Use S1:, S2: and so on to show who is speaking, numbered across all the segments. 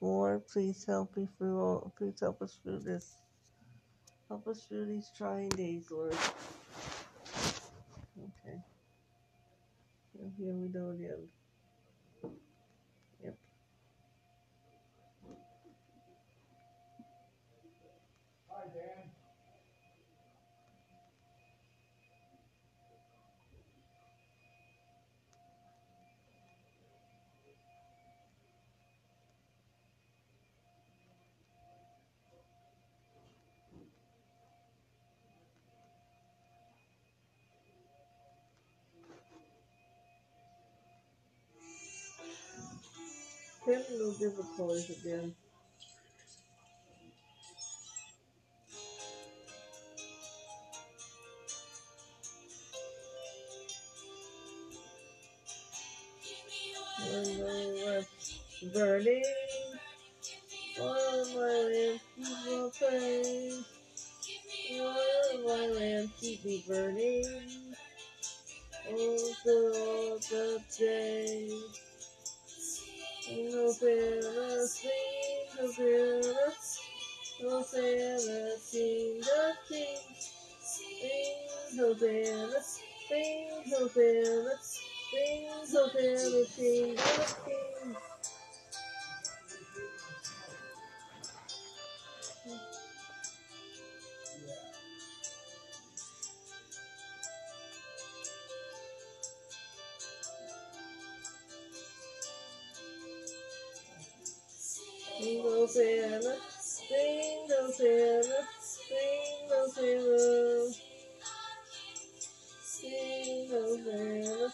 S1: Lord, please help me through all, please help us through this. Help us through these trying days, Lord. Okay. Here we go again. Difficulties again. Lamps burning, my lamp keep praise. On my lamp keep me burning. All the day. Sing, Hosanna, Hosanna, King of Kings. Sing, Hosanna, sing, Hosanna, sing, Hosanna, King of Kings. Sing, Hosanna, sing, Hosanna, sing, Hosanna. Sing, Hosanna, sing, Hosanna,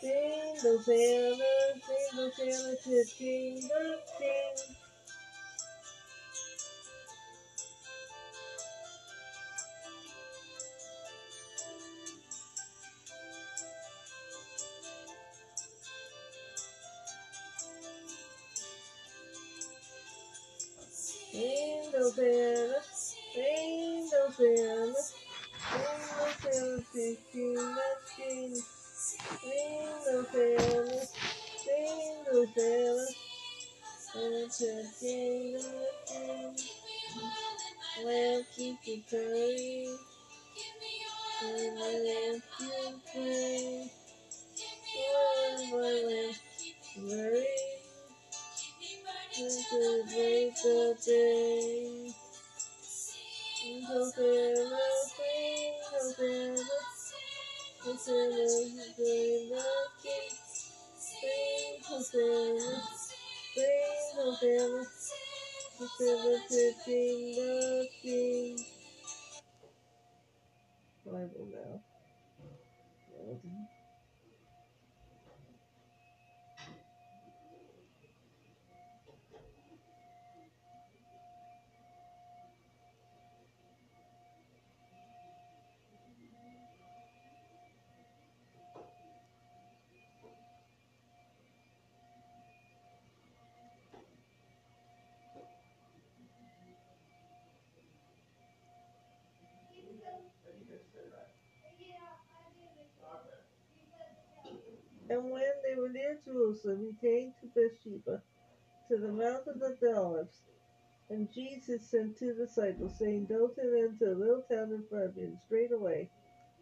S1: sing, Hosanna to King of Kings. Sing, Lamp keep you and my lamp you pray. Lord, my lamp burning, until break of day. Hosanna, sing, Hosanna, Hosanna, King of Kings. Sing, Hosanna, sing, Hosanna, Hosanna to Kings. Bible now. Were near Jerusalem, he came to Bathsheba, to the mount of the Olives. And Jesus sent two disciples, saying, Go to them to a little town in front of you, and straightway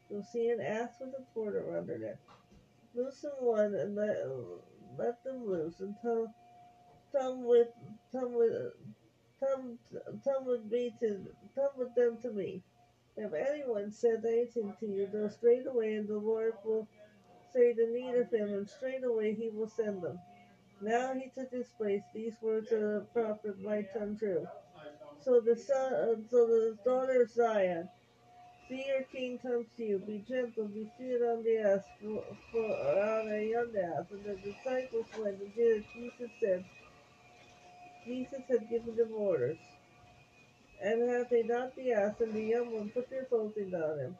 S1: you'll see an ass with a cord under it. Loosen one and let, let them loose, and come, come with, come with, come, come with me to, come with them to me. If anyone said anything to you, go straight away, and the Lord will say the need of him, and straightway he will send them. Now he took his place. These words of the prophet might come true. So the son, uh, so the daughter of Zion, see your king comes to you. Be gentle, be seated on the ass, for, for on a young ass. And the disciples went and did as Jesus said. Jesus had given them orders. And had they not the ass, and the young one put their clothing on him,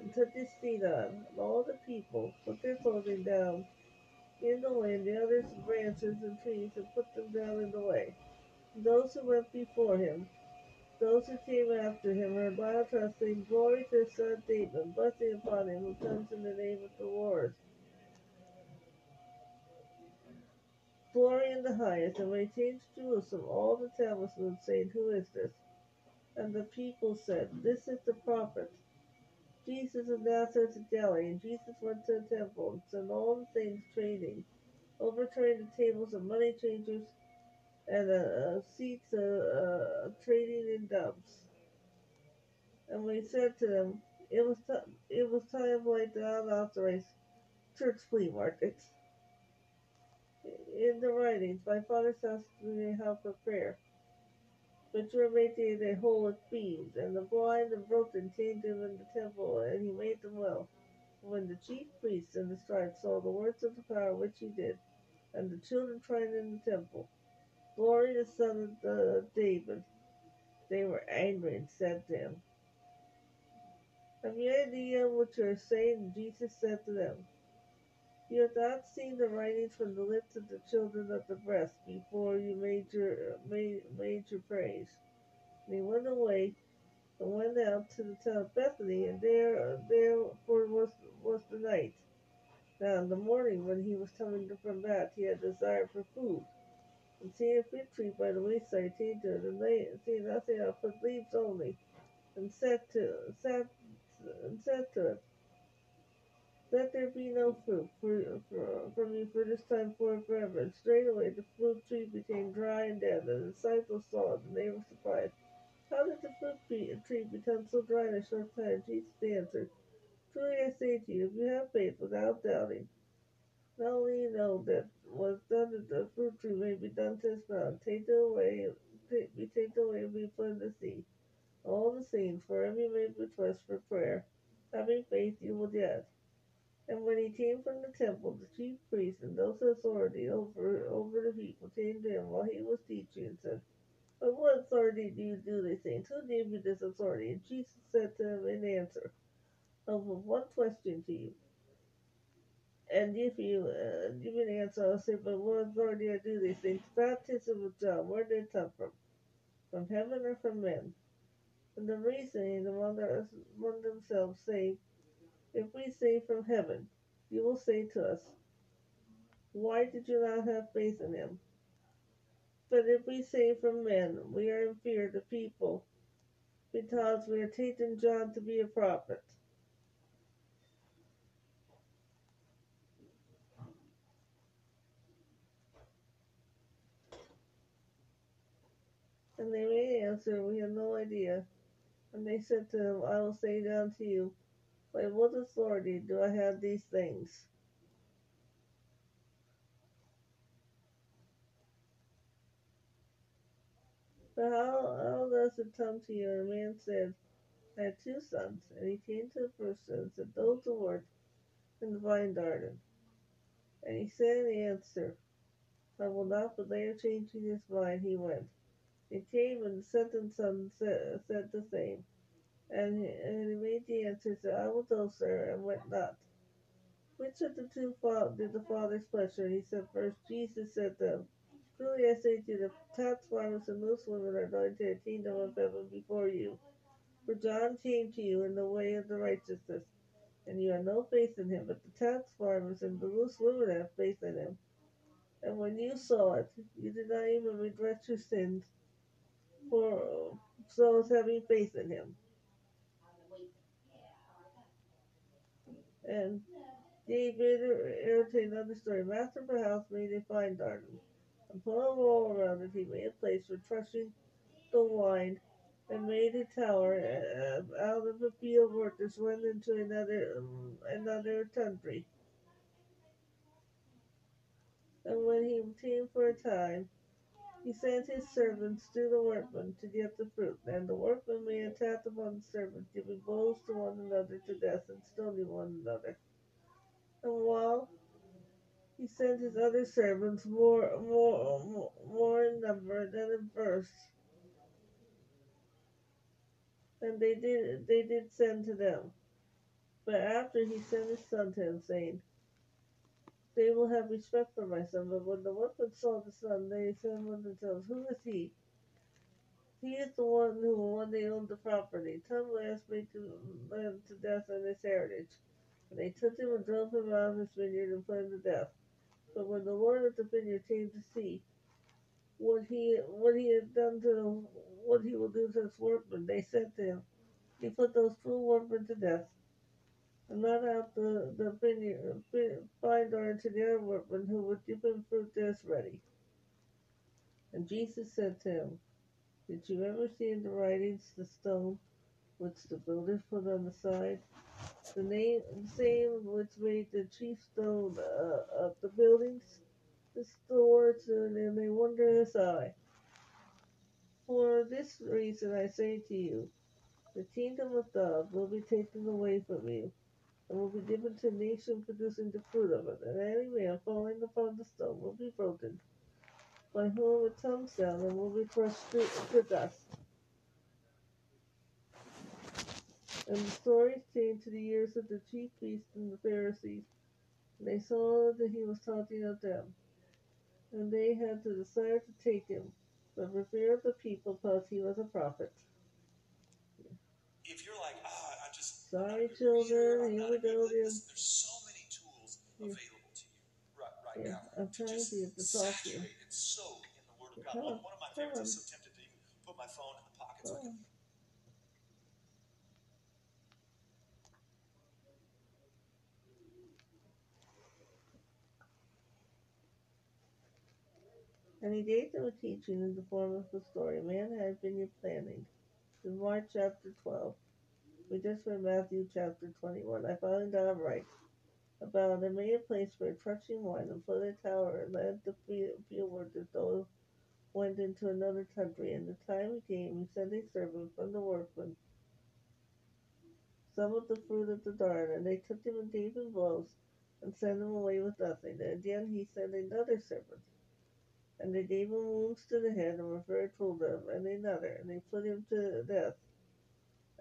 S1: and took his feet on. And all the people put their clothing down in the way, and the others branches and trees, and put them down in the way. Those who went before him, those who came after him, heard cries, saying, Glory to the Son David, blessing upon him who comes in the name of the Lord. glory in the highest. And when he came to Jerusalem, all the town was saying, Who is this? And the people said, This is the prophet. Jesus of Nazareth of Galilee. And Jesus went to the temple and saw all the things trading, overturning the tables of money changers and uh, uh, seats uh, uh, trading in doves. And we said to them, it was t- it was time like the unauthorized church flea markets. In the writings, my father's house a house of prayer. You are making a hole with beams, and the blind and broken chained him in the temple, and he made them well. When the chief priests and the scribes saw the works of the power which he did, and the children crying in the temple, Glory to the son of uh, David, they were angry and said to him, Have you any idea what you are saying? Jesus said to them, You have not seen the writings from the lips of the children of the breast before you made your, made, made your praise. And he went away and went out to the town of Bethany, and there, there for was, was the night. Now in the morning, when he was coming from that, he had desire for food. And seeing a fig tree by the wayside, he it, and lay, seeing nothing else but leaves only, and said to said and said to it, Let there be no fruit for, for, from you for this time forth forever. And straightway the fruit tree became dry and dead, and the disciples saw it, and they were surprised. How did the fruit tree become so dry in a short time? Jesus answered, Truly I say to you, if you have faith without doubting, not only know that was done that the fruit tree may be done to its ground, take it away, take, be taken away and be put in the sea. All the same, for every man request for prayer, having faith you will get. And when he came from the temple, the chief priests and those with authority over over the people came to him while he was teaching and said, By what authority do you do these things? Who gave you this authority? And Jesus said to him in answer, I Of one question to you. And if you uh, give an answer, I'll say, But what authority I do these things? Baptism of John, where did it come from? From heaven or from men? And the reasoning among, their, among themselves, saying, If we say from heaven, you will say to us, Why did you not have faith in him? But if we say from men, we are in fear of the people, because we are taking John to be a prophet. And they made answer, We have no idea. And they said to him, I will say down to you, By what authority do I have these things? But how, how does it come to you? A man said, I had two sons. And he came to the first son and said, Those who work in the vine garden. And he said in answer, I will not, but later changing his mind, he went. He came and the second son said, said the same. And and he made the answer, I will go, sir, and went not. Which of the two did the father's pleasure? He said, First, Jesus said to him, Truly I say to you, the tax farmers and loose women are going to the kingdom of heaven before you. For John came to you in the way of the righteousness, and you have no faith in him, but the tax farmers and the loose women have faith in him. And when you saw it, you did not even regret your sins, for so as having faith in him. And David irritated another story. Master of the house made a fine garden, and put a wall around it. He made a place for crushing the wine, and made a tower uh, out of the field workers went into another um, another country. And when he came for a time, he sent his servants to the workmen to get the fruit. And the workmen may attack upon the servants, giving blows to one another to death and stoning one another. And while he sent his other servants more, more, more, more in number than in first, and they did, they did send to them. But after he sent his son to him, saying, they will have respect for my son. But when the workmen saw the son, they said among themselves, Who is he? He is the one who one day owned the property. Let us make him to death on his heritage. And they took him and drove him out of his vineyard and put him to death. But when the Lord of the vineyard came to see what he what he had done to what he will do to his workmen, they said to him, He put those cruel workmen to death, let out the the vineyard vine to the other workmen who would give him fruit theirs ready. And Jesus said to him, Did you ever see in the writings the stone which the builders put on the side? The name, same which made the chief stone uh, of the buildings, the stores, and they wonder aside. For this reason I say to you, the kingdom of God will be taken away from you, and will be given to a nation producing the fruit of it, and any man falling upon the stone will be broken, by whom it comes down and will be crushed to, dust. And the stories came to the ears of the chief priests and the Pharisees, and they saw that he was talking of them. And they had the desire to take him, but for fear of the people, because he was a prophet.
S2: If you're like, ah, I just
S1: Sorry,
S2: I'm not a good reader,
S1: children, here we go
S2: li-"
S1: again.
S2: There's so many tools available to you right, right
S1: Yeah,
S2: now
S1: I'm trying to to you.
S2: and soak in the Word of God.
S1: Come
S2: One,
S1: on,
S2: one of my favorites. I'm so tempted to even put my phone in the pocket so I can.
S1: And he gave them a teaching in the form of a story. Man had vineyard planting. In Mark chapter 12. We just read Matthew chapter 21. I found out right. About and made a place for crushing wine and put a tower and led the field workers though went into another country. And the time came, he sent a servant from the workmen, some of the fruit of the garden, and they took him and gave him blows and sent him away with nothing. And again he sent another servant, and they gave him wounds to the head and cruel to him, and another, and they put him to death.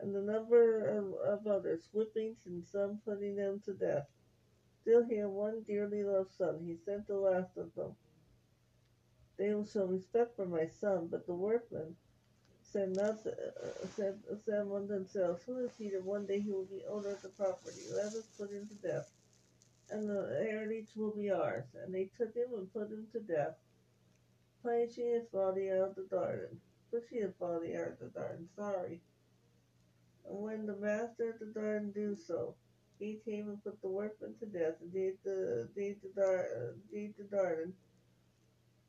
S1: And the number of, of others, whippings, and some putting them to death. Still he had one dearly loved son. He sent the last of them. They will show respect for my son, but the workmen said not uh, said, said among themselves, Who is he that one day he will be owner of the property? Let us put him to death, and the heritage will be ours. And they took him and put him to death, punishing his body out of the garden. Pushing his body out of the garden, sorry. And when the master of the garden do so, he came and put the workman to death, and gave the gave the, dar, gave the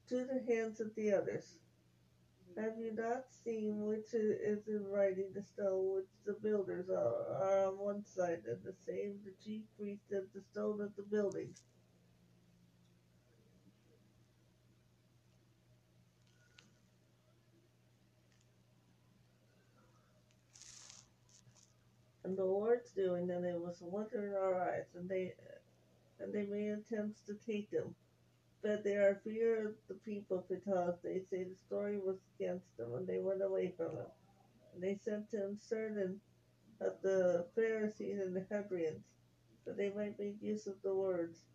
S1: to the hands of the others. Have you not seen which is in writing the stone which the builders are, are on one side, and the same the chief priest and the stone of the building? And the Lord's doing, and it was a wonder in our eyes, and they and they made attempts to take him. But they are fear of the people because they say the story was against them, and they went away from him. And they sent to him certain of the Pharisees and the Hebrews, that they might make use of the words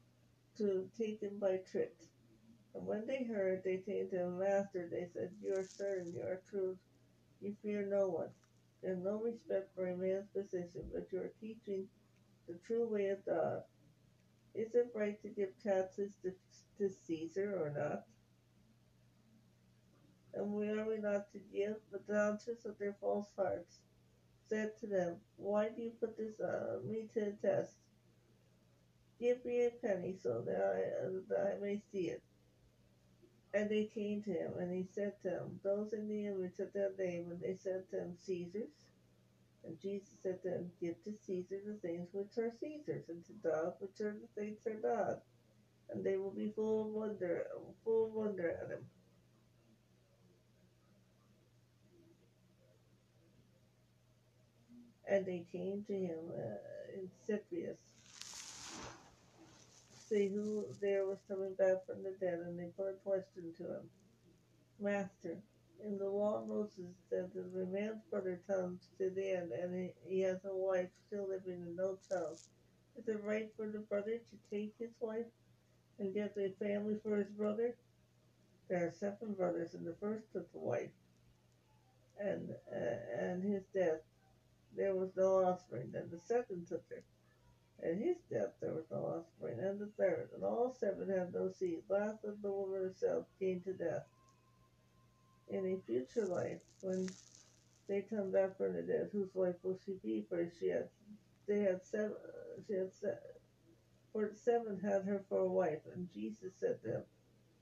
S1: to take him by trick. And when they heard, they came to him, Master, they said, You are certain, you are true, you fear no one. Have no respect for a man's position, but you are teaching the true way of God. Is it right to give taxes to, to Caesar or not? And we are we not to give? But the conscience of their false hearts said to them, Why do you put this on me to the test? Give me a penny so that I, that I may see it. And they came to him, and he said to them, Those in the image of their name, and they said to him, Caesar's. And Jesus said to them, Give to Caesar the things which are Caesar's, and to God which are the things are God. And they will be full of wonder, full of wonder at him. And they came to him uh, in Cyprus, see who there was coming back from the dead, and they put a question to him, Master, in the law of Moses that if a man's brother comes to the end and he, has a wife still living and no child, is it right for the brother to take his wife and get a family for his brother? There are seven brothers, and the first took the wife, and uh, and his death there was no offspring. Then the second took her, At his death there was no offspring. And the third, and all seven had no seed. Last of the woman herself came to death. In a future life, when they come back from the dead, whose wife will she be? For she had, they had seven, she had seven, for seven had her for a wife. And Jesus said to them,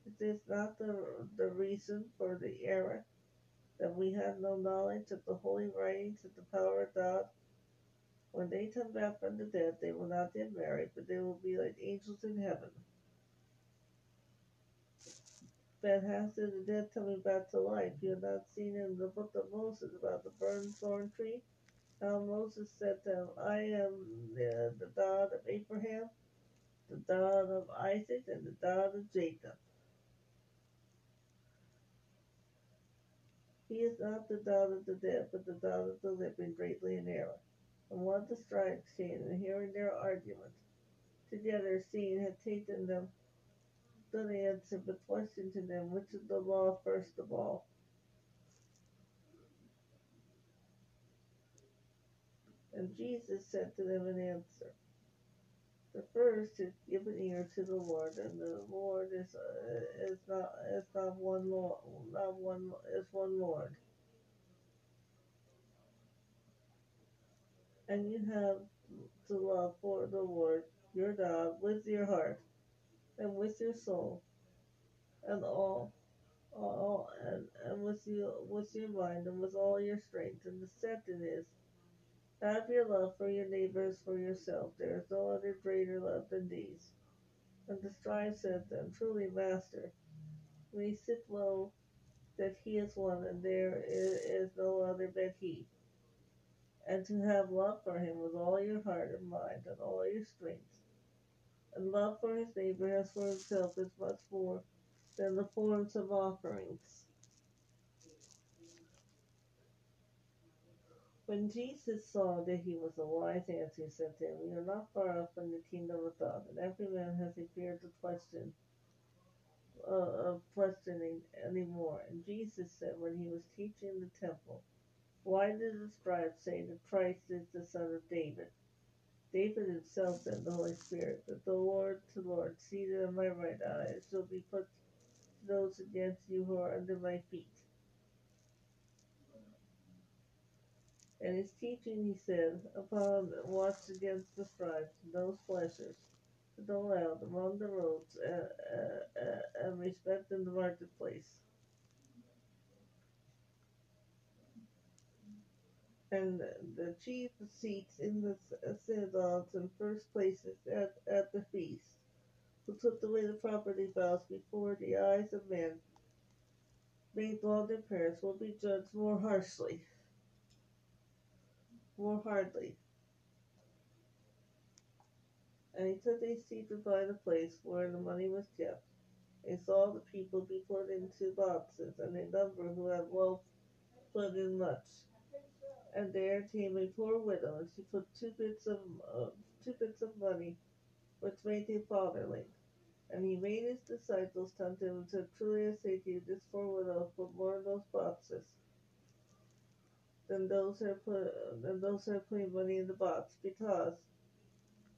S1: Is this not the, the reason for the error? That we have no knowledge of the holy writings of the power of God? When they come back from the dead, they will not get married, but they will be like angels in heaven. Fantastic, the dead coming back to life. You have not seen in the book of Moses about the burned thorn tree? How Moses said to him, I am the, the God of Abraham, the God of Isaac, and the God of Jacob. He is not the God of the dead, but the God of the living, greatly in error. And one of the scribes came, and hearing their argument, together seeing had taken them the answer, but questioned to them which is the law first of all. And Jesus said to them an answer, The first is give an ear to the Lord, and the Lord is uh, is not is not one law, not one is one Lord. And you have to love for the Lord your God with your heart and with your soul and all all and, and with you with your mind and with all your strength. And the second is have your love for your neighbors for yourself. There is no other greater love than these. And the scribe said to Truly, Master, we sit well that he is one, and there is, is no other but he. And to have love for him with all your heart and mind and all your strength. And love for his neighbor as for himself is much more than the forms of offerings. When Jesus saw that he was a wise answer, he said to him, You are not far off from the kingdom of God, and every man has a fear to question, uh, of questioning anymore. And Jesus said when he was teaching the temple, Why did the scribes say that Christ is the son of David? David himself said, the Holy Spirit, that the Lord to Lord, seated on my right eye, shall be put to those against you who are under my feet. And his teaching, he said, upon watch against the scribes, and those fleshers, the out among the roads uh, uh, uh, and respect in the marketplace. And the chief seats in the uh, synagogues and first places at, at the feast, who took away the property vows before the eyes of men, made law their parents, will be judged more harshly, more hardly. And he took a seat by the place where the money was kept. He saw the people be put into boxes, and a number who had wealth put in much. And there came a poor widow, and she put two bits of uh, two bits of money, which made him fatherly. And he made his disciples to him and said, Truly I say to you, this poor widow put more in those boxes than those who put than those who put money in the box, because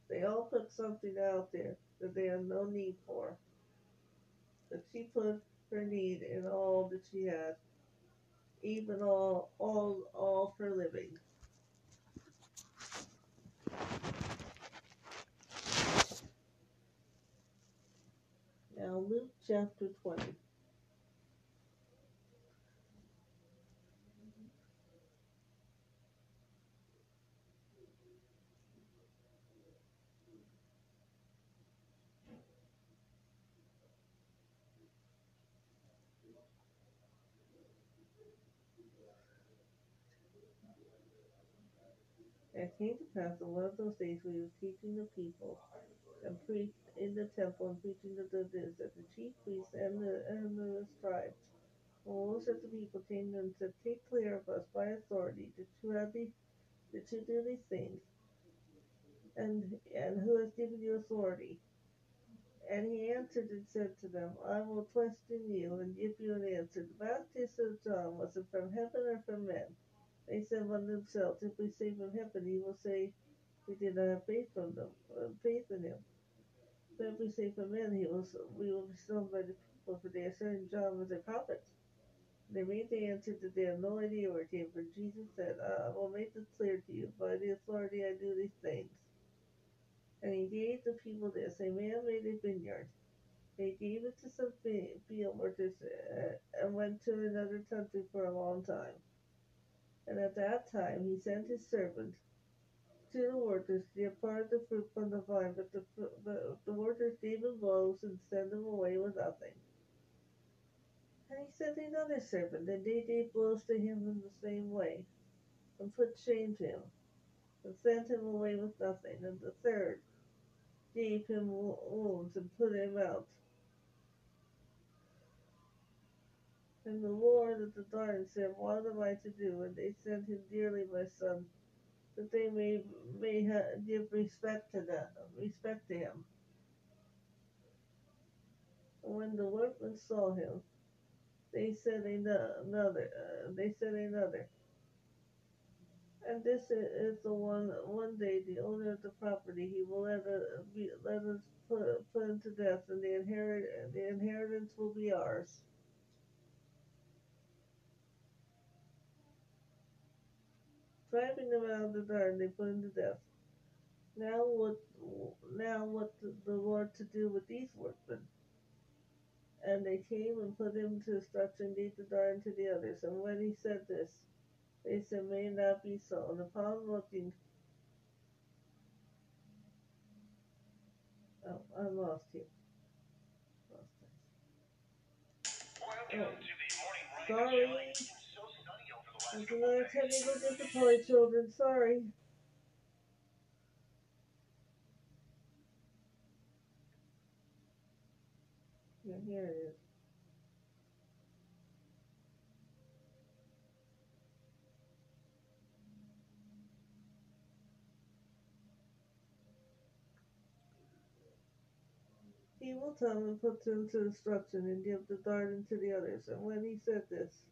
S1: they all put something out there that they have no need for. But she put her need in all that she had, even all, all, all for living. Now Luke chapter 20. Came to pass on one of those days when he was teaching the people and preached in the temple and preaching the good that the chief priests and the and the scribes most of the people came to and said, Take clear of us by authority that you have these that you do these things and and who has given you authority? And he answered and said to them, I will question you and give you an answer. The baptism of John was it from heaven or from men? They said among themselves, If we say from heaven, he will say, We did not have faith from them, uh, faith in him. But if we say from men, he will, we will be stoned by the people, for they are certain John was a prophet. They made the answer that they have no idea where it came from. Jesus said, I will make this clear to you. By the authority I do these things. And he gave the people this. A man made a vineyard. He gave it to some field workers uh, and went to another country for a long time. And at that time he sent his servant to the workers to depart the fruit from the vine, but the, the, the gave him blows and sent him away with nothing. And he sent another servant, and they gave blows to him in the same way, and put shame to him, and sent him away with nothing. And the third gave him wounds and put him out. And the Lord of the garden said, What am I to do? And they sent him dearly, my son, that they may may ha- give respect to them, respect to him. And when the workmen saw him, they said another. Uh, they said another. And this is the one. One day, the owner of the property, he will let us be, let us put put him to death, and the inherit the inheritance will be ours. Driving them out of the garden, they put him to death. Now what? Now what the, the Lord to do with these workmen? And they came and put him to destruction, gave the garden to the others. And when he said this, they said, May not be so. And upon looking, oh, I'm lost here. Lost it. Oh. Sorry. There's another technical difficulty, children. Sorry. Yeah, here it is. He will come and put them to destruction and give the garden to the others. And when he said this,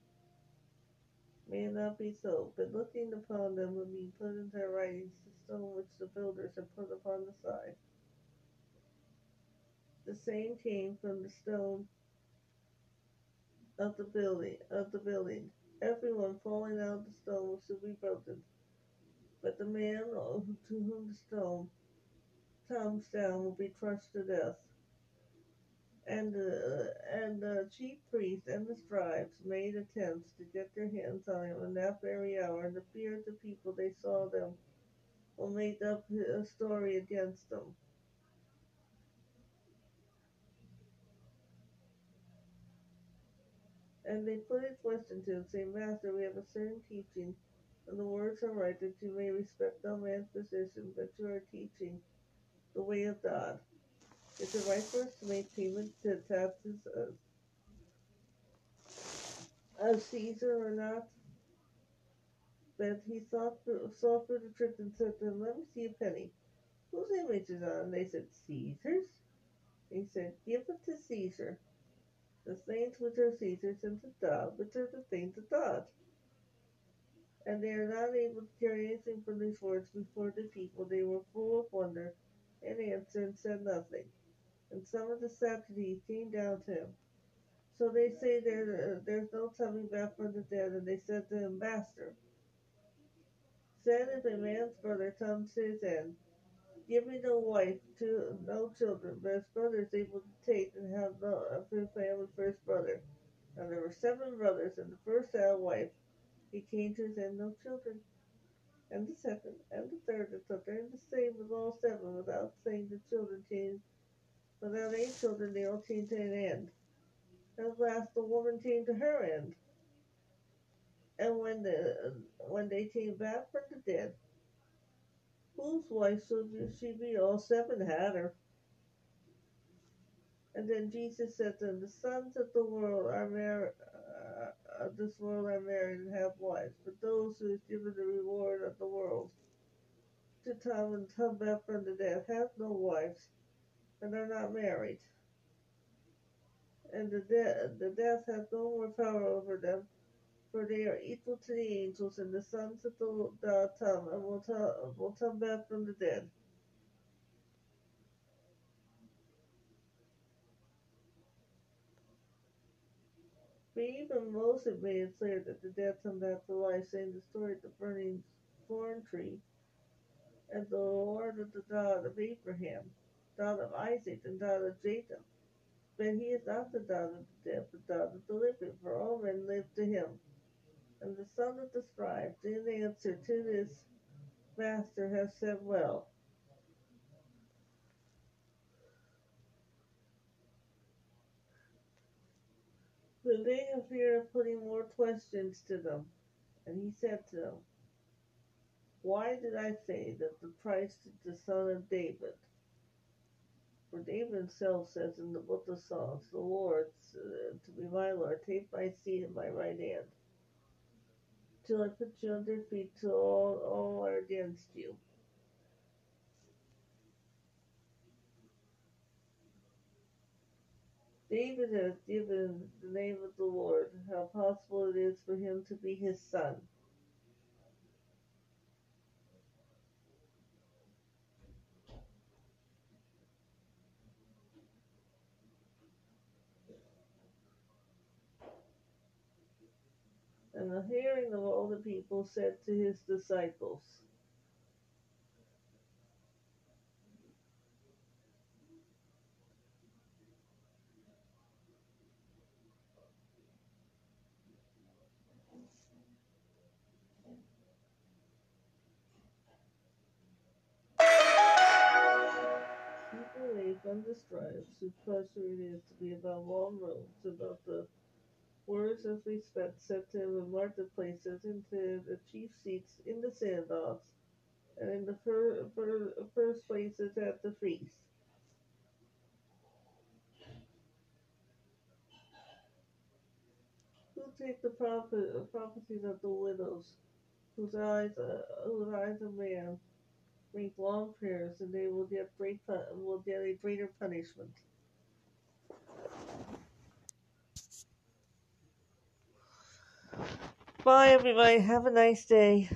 S1: may not be so, but looking upon them would be put into the stone which the builders had put upon the side. The same came from the stone of the building of the building. Everyone falling out of the stone should be broken. But the man to whom the stone comes down will be crushed to death. And the and the chief priests and the scribes made attempts to get their hands on him in that very hour, and the fear of the people they saw them will make up a story against them. And they put a question to him, saying, Master, we have a certain teaching, and the words are right that you may respect no man's position, but you are teaching the way of God. Is it right for us to make payment to taxes of, of Caesar or not? But he saw through the trick and said to them, Let me see a penny. Whose image is on? They said, Caesar's. He said, Give it to Caesar the things which are Caesar's and to God, which are the things of God. And they are not able to carry anything from these words before the people. They were full of wonder and answered and said nothing. And some of the Sadducees came down to him. So they say there, there's no coming back from the dead. And they said to him, Master, said if a man's brother comes to his end, give me no wife, to no children, but his brother is able to take and have no of his family for his brother. And there were seven brothers, and the first had a wife. He came to his end, no children. And the second, and the third, and took her, and the same with all seven, without saying the children came, without any children, they all came to an end. At last the woman came to her end. And when the when they came back from the dead, Whose wife should she be? All seven had her. And then Jesus said to them, The sons of the world are married, uh, of this world are married and have wives, but those who is given the reward of the world to come and come back from the dead have no wives and are not married. And the, de- the death has no more power over them, for they are equal to the angels and the sons of the, the and will, ta- will come back from the dead. But even Moses made it clear that the dead come back to life, saying the story of the burning thorn tree and the Lord of the God of Abraham, God of Isaac, and God of Jacob. But he is not the God of the dead, but God of the living, for all men live to him. And the son of the scribe, in answer to this master, has said well. But they have fear of putting more questions to them. And he said to them, Why did I say that the Christ is the son of David? For David himself says in the book of Psalms, The Lord, uh, to be my Lord, take my seat in my right hand, till I put you under feet, till all, all are against you. David has given the name of the Lord, how possible it is for him to be his son. And the hearing of all the people said to his disciples, it is to be about long robes, about the words of respect said to him in marketplaces, and the chief seats in the synagogues, and in the fir- fir- first places at the feast. Who take the prophet, prophecies of the widows, whose eyes, uh, whose eyes of man make long prayers, and they will get great pu- will get a greater punishment. Bye, everybody. Have a nice day.